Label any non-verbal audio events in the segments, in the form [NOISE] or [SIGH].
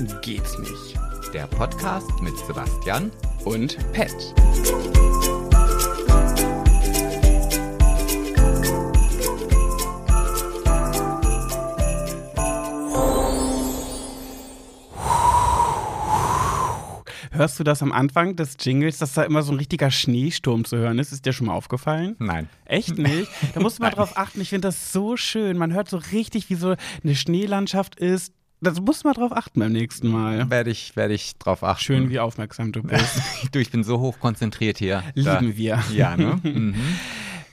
Geht's nicht. Der Podcast mit Sebastian Und Pet. Hörst du das am Anfang des Jingles, dass da immer so ein richtiger Schneesturm zu hören ist? Ist dir schon mal aufgefallen? Nein. Echt nicht? Da musst du mal [LAUGHS] drauf achten. Ich finde das so schön. Man hört so richtig, wie so eine Schneelandschaft ist. Das musst du mal drauf achten beim nächsten Mal. Werde ich, werde ich drauf achten. Schön, wie aufmerksam du bist. [LAUGHS] Du, ich bin so hoch konzentriert hier. Lieben wir. Ja, ne? [LAUGHS] Mhm.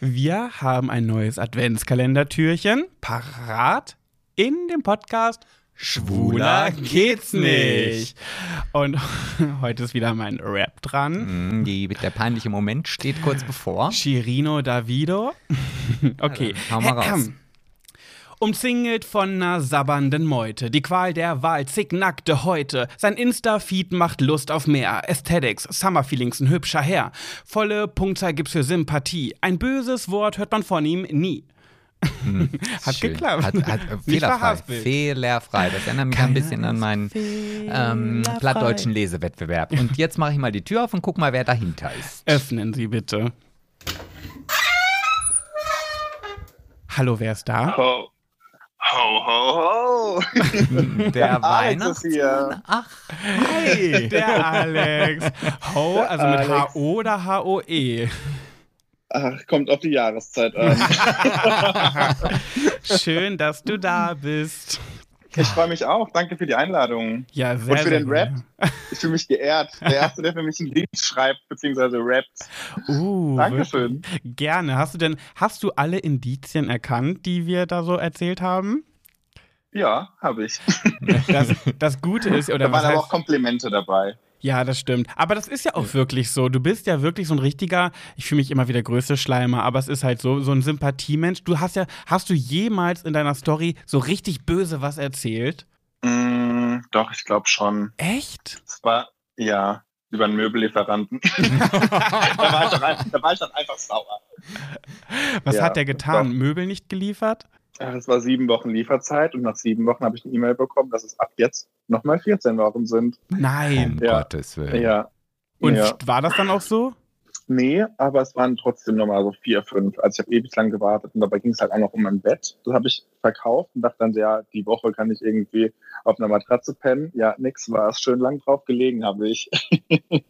Wir haben ein neues Adventskalendertürchen parat in dem Podcast Schwuler geht's nicht. Und [LAUGHS] heute ist wieder mein Rap dran. Mhm, Die, der peinliche Moment steht kurz bevor. Chirino Davido. Okay. Dann hau mal raus. Umzingelt von ner sabbernden Meute, die Qual der Wahl, zicknackte Häute. Sein Insta-Feed macht Lust auf mehr. Aesthetics, Summer-Feelings, ein hübscher Herr. Volle Punktzahl gibt's für Sympathie. Ein böses Wort hört man von ihm nie. [LAUGHS] Hat Schön. geklappt. Hat, hat, äh, fehlerfrei. Fehlerfrei. Das erinnert mich ein bisschen an meinen ähm, plattdeutschen Lesewettbewerb. Und jetzt mache ich mal die Tür auf und guck mal, wer dahinter ist. Öffnen Sie bitte. Hallo, wer ist da? Ho, ho, ho, ho. [LAUGHS] Der hier. Ach, Hi, [LAUGHS] der Alex. Ho, also mit. H-O oder H-O-E? Ach, kommt auf die Jahreszeit an. [LAUGHS] Schön, dass du da bist. Ich freue mich auch. Danke für die Einladung. Ja, sehr, Und für sehr den Rap. [LAUGHS] Ich fühle mich geehrt. Der Erste, der für mich ein Lied schreibt, beziehungsweise rappt. Uh, Dankeschön. Gerne. Hast du denn, hast du alle Indizien erkannt, die wir da so erzählt haben? Ja, habe ich. Das, [LAUGHS] das Gute ist, oder Da was waren aber heißt, auch Komplimente dabei. Ja, das stimmt. Aber das ist ja auch wirklich so. Du bist ja wirklich so ein richtiger, ich fühle mich immer wieder größte Schleimer, aber es ist halt so, so ein Sympathiemensch. Du hast ja, hast du jemals in deiner Story so richtig böse was erzählt? Mm, doch, ich glaube schon. Echt? Es war, ja, über einen Möbellieferanten. [LAUGHS] da, war ein- da war ich dann einfach sauer. Was Ja, hat der getan? doch. Möbel nicht geliefert? Es war sieben Wochen Lieferzeit und nach sieben Wochen habe ich eine E-Mail bekommen, dass es ab jetzt nochmal 14 Wochen sind. Nein. um Ja. Gottes Willen. Ja. Und ja. war das dann auch so? Nee, aber es waren trotzdem nochmal so vier, fünf. Also ich habe ewig lang gewartet und dabei ging es halt auch noch um mein Bett. Das habe ich verkauft und dachte dann, ja, die Woche kann ich irgendwie auf einer Matratze pennen. Ja, nix war es. Schön lang drauf gelegen habe ich. [LAUGHS]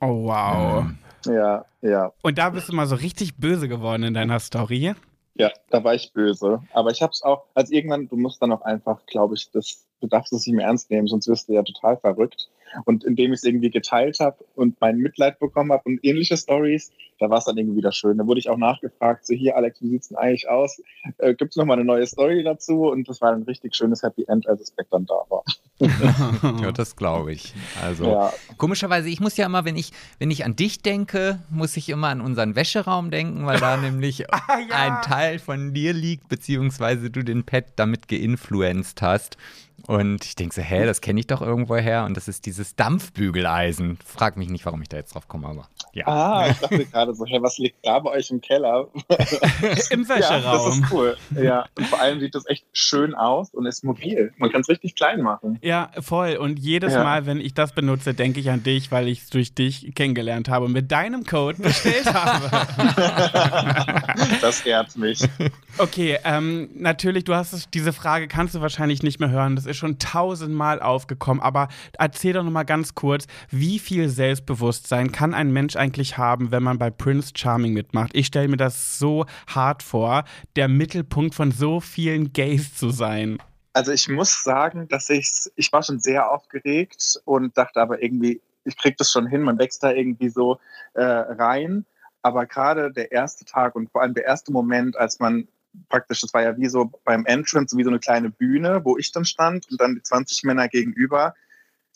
Oh, wow. Ja, ja. Und da bist du mal so richtig böse geworden in deiner Story. Ja, da war ich böse. Aber ich habe es auch, als irgendwann, du musst dann auch einfach, glaube ich, das, du darfst es nicht mehr ernst nehmen, sonst wirst du ja total verrückt. Und indem ich es irgendwie geteilt habe und mein Mitleid bekommen habe und ähnliche Stories, da war es dann irgendwie wieder schön. Da wurde ich auch nachgefragt, so hier, Alex, wie sieht's denn eigentlich aus? Äh, Gibt es nochmal eine neue Story dazu? Und das war ein richtig schönes Happy End, als es dann da war. [LAUGHS] Ja, das glaube ich. Also Ja, komischerweise, ich muss ja immer, wenn ich, wenn ich an dich denke, muss ich immer an unseren Wäscheraum denken, weil da [LAUGHS] nämlich Ah, ja. ein Teil von dir liegt, beziehungsweise du den Pet damit geinfluenced hast. Und ich denke so, hä, das kenne ich doch irgendwo her. Und das ist dieses Dampfbügeleisen. Frag mich nicht, warum ich da jetzt drauf komme, aber ja. Ah, ich dachte gerade so, hey, was liegt da bei euch im Keller? [LAUGHS] Im Ja, das Wäscheraum. ist cool. Ja, und vor allem sieht das echt schön aus und ist mobil. Man kann es richtig klein machen. Ja, voll. Und jedes Ja. Mal, wenn ich das benutze, denke ich an dich, weil ich es durch dich kennengelernt habe und mit deinem Code bestellt [LAUGHS] habe. Das ehrt mich. Okay, ähm, natürlich, du hast es, diese Frage kannst du wahrscheinlich nicht mehr hören. Das ist schon tausendmal aufgekommen. Aber erzähl doch noch mal ganz kurz, wie viel Selbstbewusstsein kann ein Mensch eigentlich haben, wenn man bei Prince Charming mitmacht? Ich stelle mir das so hart vor, der Mittelpunkt von so vielen Gays zu sein. Also ich muss sagen, dass ich ich war schon sehr aufgeregt und dachte aber irgendwie, ich krieg das schon hin, man wächst da irgendwie so äh, rein. Aber gerade der erste Tag und vor allem der erste Moment, als man praktisch, das war ja wie so beim Entrance, wie so eine kleine Bühne, wo ich dann stand und dann die 20 Männer gegenüber.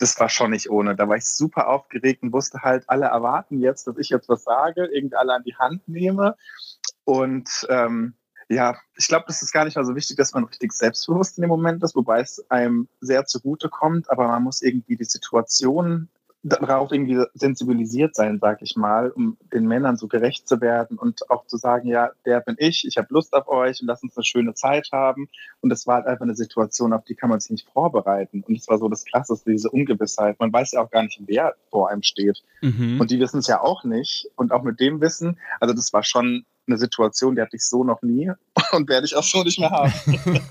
Das war schon nicht ohne. Da war ich super aufgeregt und wusste halt, alle erwarten jetzt, dass ich jetzt was sage, irgendwie alle an die Hand nehme. Und ähm, ja, ich glaube, das ist gar nicht mal so wichtig, dass man richtig selbstbewusst in dem Moment ist, wobei es einem sehr zugute kommt, aber man muss irgendwie die Situation darauf irgendwie sensibilisiert sein, sag ich mal, um den Männern so gerecht zu werden und auch zu sagen, ja, der bin ich, ich habe Lust auf euch und lass uns eine schöne Zeit haben. Und das war halt einfach eine Situation, auf die kann man sich nicht vorbereiten. Und es war so das Klasseste, diese Ungewissheit. Man weiß ja auch gar nicht, wer vor einem steht. Mhm. Und die wissen es ja auch nicht. Und auch mit dem Wissen, also das war schon eine Situation, die hatte ich so noch nie [LAUGHS] und werde ich auch so nicht mehr haben.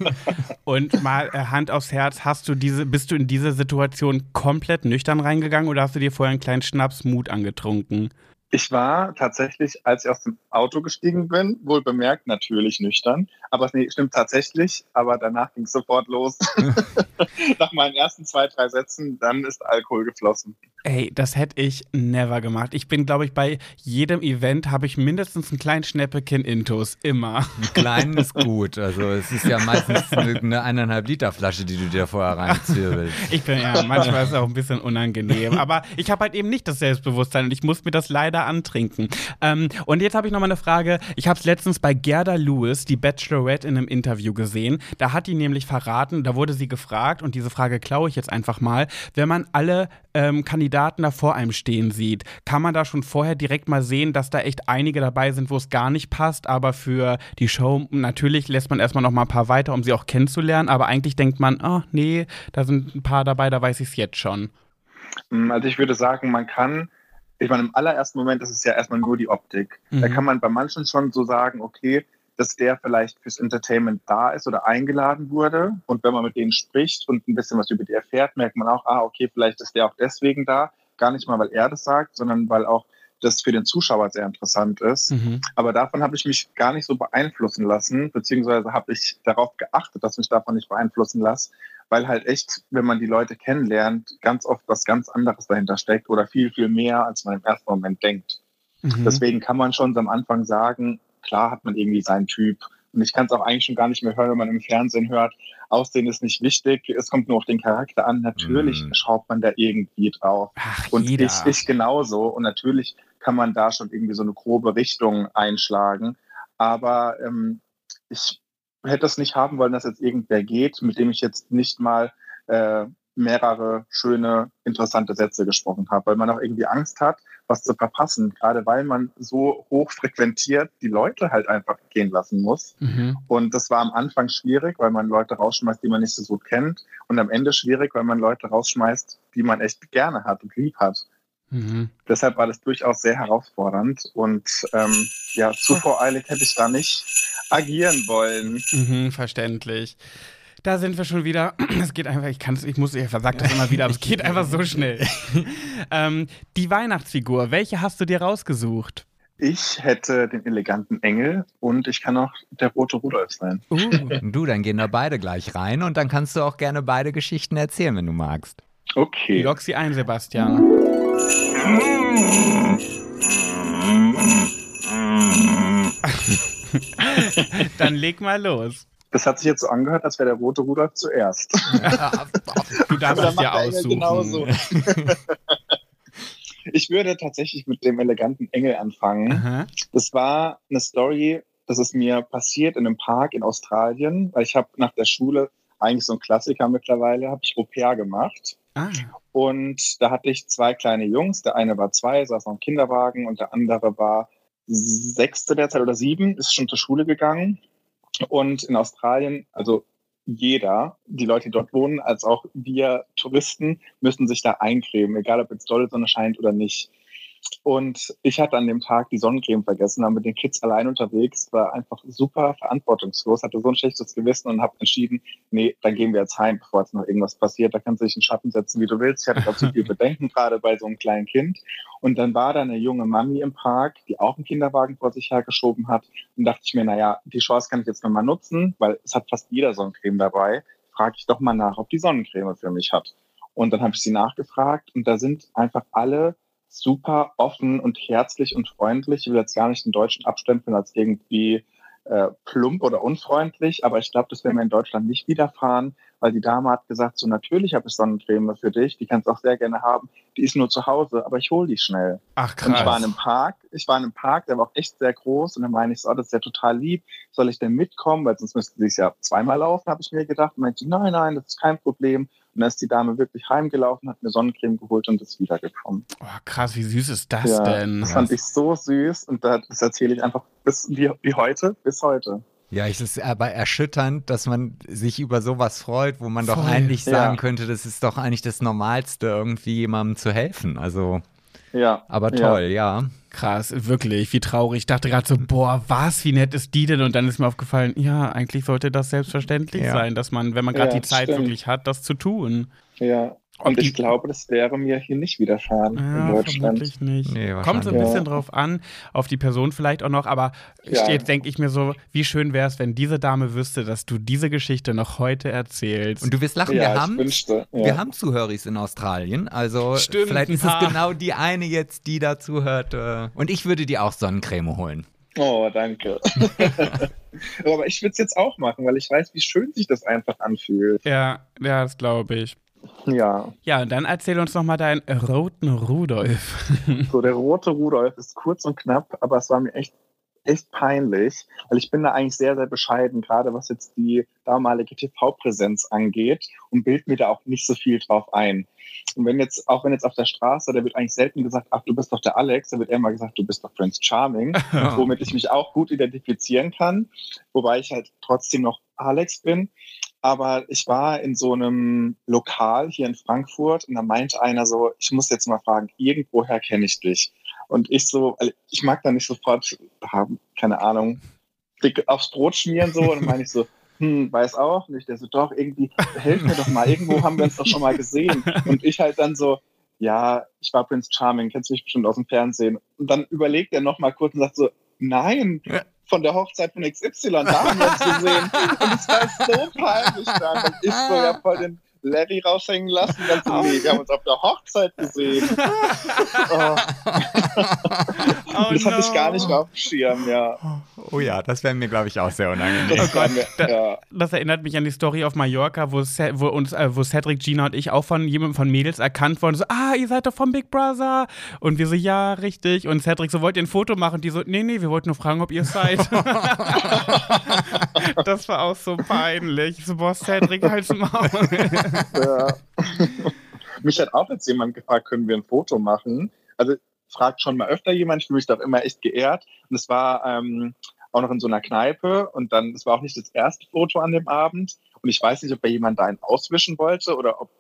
[LAUGHS] und mal äh, Hand aufs Herz, hast du diese, bist du in diese Situation komplett nüchtern reingegangen oder hast du dir vorher einen kleinen Schnaps Mut angetrunken? Ich war tatsächlich, als ich aus dem Auto gestiegen bin, wohl bemerkt natürlich nüchtern. Aber nee, stimmt tatsächlich. Aber danach ging es sofort los. [LAUGHS] [LAUGHS] Nach meinen ersten zwei, drei Sätzen, dann ist Alkohol geflossen. Ey, das hätte ich never gemacht. Ich bin, glaube ich, bei jedem Event habe ich mindestens einen kleinen Schnäppekin Intus. Immer. Ein kleinen ist gut. Also es ist ja meistens eine eineinhalb Liter Flasche, die du dir vorher reinzwirbelst. ich bin ja, manchmal ist es auch ein bisschen unangenehm. Aber ich habe halt eben nicht das Selbstbewusstsein und ich muss mir das leider antrinken. Ähm, und jetzt habe ich noch mal eine Frage. Ich habe es letztens bei Gerda Lewis, die Bachelorette, in einem Interview gesehen. Da hat die nämlich verraten, da wurde sie gefragt und diese Frage klaue ich jetzt einfach mal. Wenn man alle ähm, Kandidaten da vor einem stehen sieht, kann man da schon vorher direkt mal sehen, dass da echt einige dabei sind, wo es gar nicht passt, aber für die Show natürlich lässt man erstmal noch mal ein paar weiter, um sie auch kennenzulernen, aber eigentlich denkt man, oh nee, da sind ein paar dabei, da weiß ich es jetzt schon. Also ich würde sagen, man kann ich meine, im allerersten Moment ist es ja erstmal nur die Optik. Mhm. Da kann man bei manchen schon so sagen, okay, dass der vielleicht fürs Entertainment da ist oder eingeladen wurde. Und wenn man mit denen spricht und ein bisschen was über die erfährt, merkt man auch, ah, okay, vielleicht ist der auch deswegen da. Gar nicht mal, weil er das sagt, sondern weil auch das für den Zuschauer sehr interessant ist. Mhm. Aber davon habe ich mich gar nicht so beeinflussen lassen, beziehungsweise habe ich darauf geachtet, dass mich davon nicht beeinflussen lasse, weil halt echt, wenn man die Leute kennenlernt, ganz oft was ganz anderes dahinter steckt oder viel, viel mehr, als man im ersten Moment denkt. Mhm. Deswegen kann man schon am Anfang sagen, klar hat man irgendwie seinen Typ. Und ich kann es auch eigentlich schon gar nicht mehr hören, wenn man im Fernsehen hört, Aussehen ist nicht wichtig, es kommt nur auf den Charakter an. Natürlich mm. schaut man da irgendwie drauf. Ach, und ich, ich genauso. Und natürlich kann man da schon irgendwie so eine grobe Richtung einschlagen. Aber ähm, ich hätte es nicht haben wollen, dass jetzt irgendwer geht, mit dem ich jetzt nicht mal äh, mehrere schöne, interessante Sätze gesprochen habe, weil man auch irgendwie Angst hat, was zu verpassen, gerade weil man so hoch frequentiert die Leute halt einfach gehen lassen muss. Mhm. Und das war am Anfang schwierig, weil man Leute rausschmeißt, die man nicht so gut kennt und am Ende schwierig, weil man Leute rausschmeißt, die man echt gerne hat und lieb hat. Mhm. Deshalb war das durchaus sehr herausfordernd und ähm, ja, zu voreilig hätte ich da nicht agieren wollen. Mhm, verständlich. Da sind wir schon wieder. [CLEARS THROAT] Es geht einfach, ich kann es, ich muss, ich versag das immer wieder, aber es geht [LAUGHS] einfach so schnell. [LAUGHS] ähm, die Weihnachtsfigur, welche hast du dir rausgesucht? Ich hätte den eleganten Engel und ich kann auch der rote Rudolf sein. Uh. [LAUGHS] Du, dann gehen da beide gleich rein und dann kannst du auch gerne beide Geschichten erzählen, wenn du magst. Okay. Log sie ein, Sebastian. [LAUGHS] dann leg mal los. Das hat sich jetzt so angehört, als wäre der rote Rudolf zuerst. [LAUGHS] du darfst es ja aussuchen. Genauso. [LAUGHS] ich würde tatsächlich mit dem eleganten Engel anfangen. Aha. Das war eine Story, das ist mir passiert in einem Park in Australien, weil ich habe nach der Schule eigentlich so ein Klassiker mittlerweile, habe ich Au pair gemacht. Ah. Und da hatte ich zwei kleine Jungs. Der eine war zwei, saß noch im Kinderwagen und der andere war sechste derzeit oder sieben, ist schon zur Schule gegangen. Und in Australien, also jeder, die Leute, die dort wohnen, als auch wir Touristen, müssen sich da eincremen, egal ob jetzt dolle Sonne scheint oder nicht. Und ich hatte an dem Tag die Sonnencreme vergessen, war mit den Kids allein unterwegs, war einfach super verantwortungslos, hatte so ein schlechtes Gewissen und habe entschieden, nee, dann gehen wir jetzt heim, bevor jetzt noch irgendwas passiert. Da kannst du dich in den Schatten setzen, wie du willst. Ich hatte dazu viel Bedenken, gerade bei so einem kleinen Kind. Und dann war da eine junge Mami im Park, die auch einen Kinderwagen vor sich hergeschoben hat. Und dachte ich mir, naja, die Chance kann ich jetzt nochmal nutzen, weil es hat fast jeder Sonnencreme dabei. Frage ich doch mal nach, ob die Sonnencreme für mich hat. Und dann habe ich sie nachgefragt und da sind einfach alle super offen und herzlich und freundlich. Ich will jetzt gar nicht den Deutschen abstempeln als irgendwie äh, plump oder unfreundlich, aber ich glaube, das werden wir in Deutschland nicht widerfahren, weil die Dame hat gesagt, so natürlich habe ich Sonnencreme für dich, die kannst du auch sehr gerne haben, die ist nur zu Hause, aber ich hole die schnell. Ach krass. Und ich war in einem Park, ich war in einem Park, der war auch echt sehr groß und dann meine ich so, oh, das ist ja total lieb, soll ich denn mitkommen, weil sonst müsste sie es ja zweimal laufen, habe ich mir gedacht. Und meinte, nein, nein, das ist kein Problem. Und dann ist die Dame wirklich heimgelaufen, hat mir Sonnencreme geholt und ist wiedergekommen. Oh, krass, wie süß ist das ja, denn? Das fand ich so süß und das erzähle ich einfach bis wie, wie heute, bis heute. Ja, es ist aber erschütternd, dass man sich über sowas freut, wo man Voll. doch eigentlich sagen ja. könnte, das ist doch eigentlich das Normalste, irgendwie jemandem zu helfen. Also. Ja. Aber toll, ja. ja. Krass, wirklich, wie traurig. Ich dachte gerade so, boah, was, wie nett ist die denn? Und dann ist mir aufgefallen, ja, eigentlich sollte das selbstverständlich ja. sein, dass man, wenn man gerade die Zeit stimmt. wirklich hat, das zu tun. Ja, und ich glaube, das wäre mir hier nicht widerfahren ja, in Deutschland. Vermutlich nicht. Nee, Kommt so ein bisschen ja. drauf an, auf die Person vielleicht auch noch, aber ja. jetzt denke ich mir so, wie schön wäre es, wenn diese Dame wüsste, dass du diese Geschichte noch heute erzählst. Und du wirst lachen, wir, haben, wir haben Zuhöris in Australien, also Stimmt, vielleicht ist es genau die eine jetzt, die da zuhört. Äh, und ich würde dir auch Sonnencreme holen. Oh, danke. [LAUGHS] aber ich würde es jetzt auch machen, weil ich weiß, wie schön sich das einfach anfühlt. Ja, ja, das glaube ich. Ja. Ja, dann erzähl uns nochmal deinen roten Rudolf. [LAUGHS] so, der rote Rudolf ist kurz und knapp, aber es war mir echt, echt peinlich, weil ich bin da eigentlich sehr, sehr bescheiden, gerade was jetzt die damalige TV-Präsenz angeht und bild mir da auch nicht so viel drauf ein. Und wenn jetzt, auch wenn jetzt auf der Straße, da wird eigentlich selten gesagt, ach, du bist doch der Alex, da wird eher mal gesagt, du bist doch Prince Charming, [LAUGHS] womit ich mich auch gut identifizieren kann, wobei ich halt trotzdem noch Alex bin. Aber ich war in so einem Lokal hier in Frankfurt und da meinte einer so, ich muss jetzt mal fragen, irgendwoher kenne ich dich. Und ich so, ich mag da nicht sofort, keine Ahnung, dick aufs Brot schmieren so. Und dann meine ich so, hm, weiß auch nicht. Der so, doch, irgendwie, helf mir doch mal, irgendwo haben wir uns doch schon mal gesehen. Und ich halt dann so, ja, ich war Prince Charming, kennst du mich bestimmt aus dem Fernsehen. Und dann überlegt er noch mal kurz und sagt so, nein, von der Hochzeit von XY, da haben wir uns gesehen. Und es war so peinlich. Und ich so ja voll den Larry raushängen lassen. Ganz nee, wir haben uns auf der Hochzeit gesehen. [LAUGHS] oh. [LAUGHS] oh das hatte ich gar nicht mehr auf dem Schirm, ja. Oh ja, das wäre mir, glaube ich, auch sehr unangenehm. Das, oh mir, da, ja. das, erinnert mich an die Story auf Mallorca, wo, wo, uns, äh, wo Cedric, Gina und ich auch von jemandem von Mädels erkannt wurden. So, ah, ihr seid doch vom Big Brother. Und wir so, ja, richtig. Und Cedric so, wollt ihr ein Foto machen? Und die so, nee, nee, wir wollten nur fragen, ob ihr es seid. [LAUGHS] das war auch so peinlich. Ich so, boah, Cedric, halt's Maul. Ja. mich hat auch jetzt jemand gefragt, können wir ein Foto machen? Also fragt schon mal öfter jemand, ich fühle mich doch immer echt geehrt. Und es war ähm, auch noch in so einer Kneipe und dann, es war auch nicht das erste Foto an dem Abend. Und ich weiß nicht, ob da jemand da einen auswischen wollte oder ob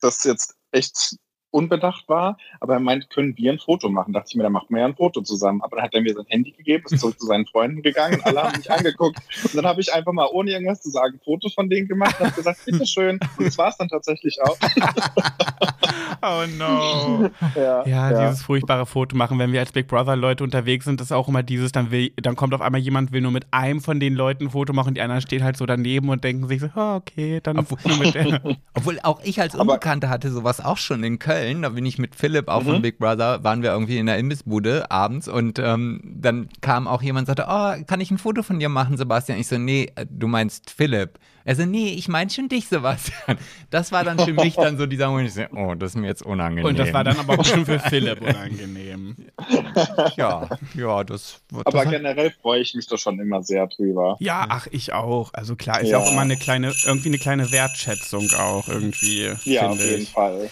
das jetzt echt unbedacht war, aber er meint, können wir ein Foto machen? Da dachte ich mir, dann machen wir ja ein Foto zusammen. Aber dann hat er mir sein Handy gegeben, ist zurück zu seinen Freunden gegangen, alle haben mich angeguckt. Und dann habe ich einfach mal, ohne irgendwas zu sagen, ein Foto von denen gemacht und habe gesagt, bitteschön. Und das war es dann tatsächlich auch. [LAUGHS] oh no. Ja, ja, ja, dieses furchtbare Foto machen, wenn wir als Big Brother Leute unterwegs sind, ist auch immer dieses, dann will, dann kommt auf einmal jemand, will nur mit einem von den Leuten ein Foto machen, die anderen steht halt so daneben und denken sich so, oh, okay, dann obwohl, nur mit der. [LAUGHS] Obwohl auch ich als Unbekannte hatte sowas auch schon in Köln, da bin ich mit Philipp auch mhm. von Big Brother, waren wir irgendwie in der Imbissbude abends und ähm, dann kam auch jemand und sagte, oh, kann ich ein Foto von dir machen, Sebastian? Ich so, nee, du meinst Philipp. Er so, nee, ich meine schon dich, Sebastian. [LAUGHS] Das war dann für mich dann so dieser Moment, ich so, oh, das ist mir jetzt unangenehm. Und das war dann aber auch schon für [LAUGHS] Philipp unangenehm. ja, ja, das wird Aber das generell freue ich mich doch schon immer sehr drüber. Ja, ach, ich auch. Also klar, ist ja auch immer eine kleine, irgendwie eine kleine Wertschätzung auch irgendwie. Ja, auf jeden ich. Fall.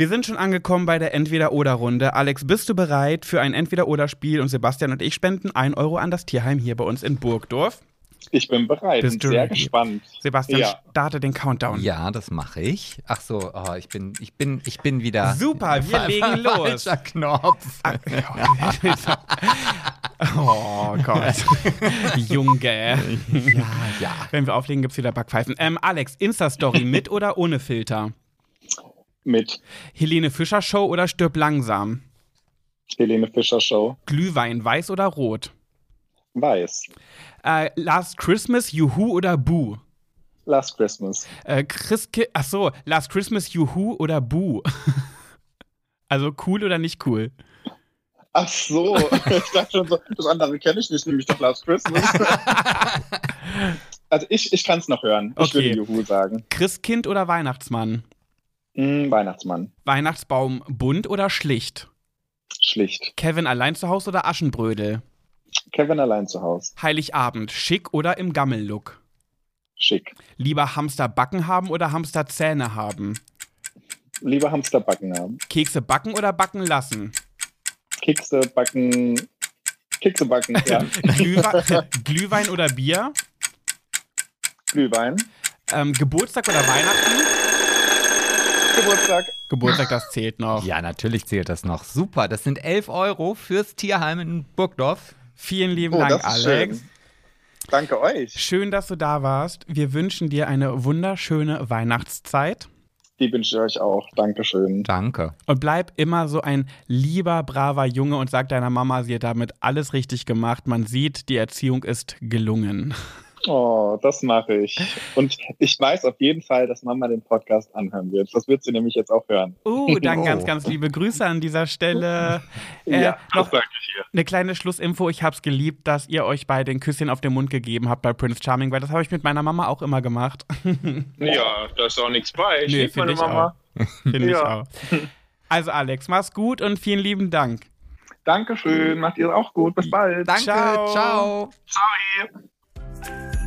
Wir sind schon angekommen bei der Entweder-Oder-Runde. Alex, bist du bereit für ein Entweder-Oder-Spiel? Und Sebastian und ich spenden 1 Euro an das Tierheim hier bei uns in Burgdorf. Ich bin bereit Bist bin sehr ready? gespannt. Sebastian, ja. starte den Countdown. Ja, das mache ich. Ach so, oh, ich bin, ich bin, ich bin wieder. Super, wir legen los. Falscher Knopf. [LAUGHS] Oh Gott. [LAUGHS] Junge. Ja, ja. Wenn wir auflegen, gibt es wieder Backpfeifen. Ähm, Alex, Insta-Story [LAUGHS] mit oder ohne Filter? Mit. Helene Fischer Show oder Stirb langsam? Helene Fischer Show. Glühwein, weiß oder rot? Weiß. Äh, Last Christmas, Juhu oder Boo? Last Christmas. Äh, Chris Ach so, Last Christmas, Juhu oder Boo? [LAUGHS] also cool oder nicht cool? Ach so, [LAUGHS] ich dachte schon so, das andere kenne ich nicht, nämlich doch Last Christmas. [LAUGHS] also ich, ich kann es noch hören. Ich okay. würde Juhu sagen. Christkind oder Weihnachtsmann? Mm, Weihnachtsmann. Weihnachtsbaum bunt oder schlicht? Schlicht. Kevin allein zu Hause oder Aschenbrödel? Kevin allein zu Hause. Heiligabend, schick oder im Gammellook? Schick. Lieber Hamster Backen haben oder Hamster Zähne haben? lieber Hamsterbacken haben. Kekse backen oder backen lassen? Kekse backen. Kekse backen, ja. [LAUGHS] Glühwe Glühwein oder Bier? Glühwein. Ähm, Geburtstag oder Weihnachten? Geburtstag. Geburtstag, das zählt noch. Ja, natürlich zählt das noch. Super, das sind 11 Euro fürs Tierheim in Burgdorf. Vielen lieben Oh, Dank, Alex. schön. Danke euch. Schön, dass du da warst. Wir wünschen dir eine wunderschöne Weihnachtszeit Die wünsche ich euch auch. Dankeschön. Danke. und bleib immer so ein lieber, braver Junge und sag deiner Mama, sie hat damit alles richtig gemacht. Man sieht, die Erziehung ist gelungen. Oh, das mache ich. Und ich weiß auf jeden Fall, dass Mama den Podcast anhören wird. Das wird sie nämlich jetzt auch hören. Uh, [LAUGHS] dann Oh. ganz, ganz liebe Grüße an dieser Stelle. Äh, ja, noch das ich hier. eine kleine Schlussinfo. Ich hab's geliebt, dass ihr euch beide ein Küsschen auf den Mund gegeben habt bei Prince Charming, weil das habe ich mit meiner Mama auch immer gemacht. [LAUGHS] Ja, da ist auch nichts bei. Ich Nee, liebe meine ich Mama. Finde ich Ja. auch. Also Alex, mach's gut und vielen lieben Dank. Dankeschön. Macht ihr auch gut. Bis bald. Danke, Ciao. ciao. Ciao. Bye.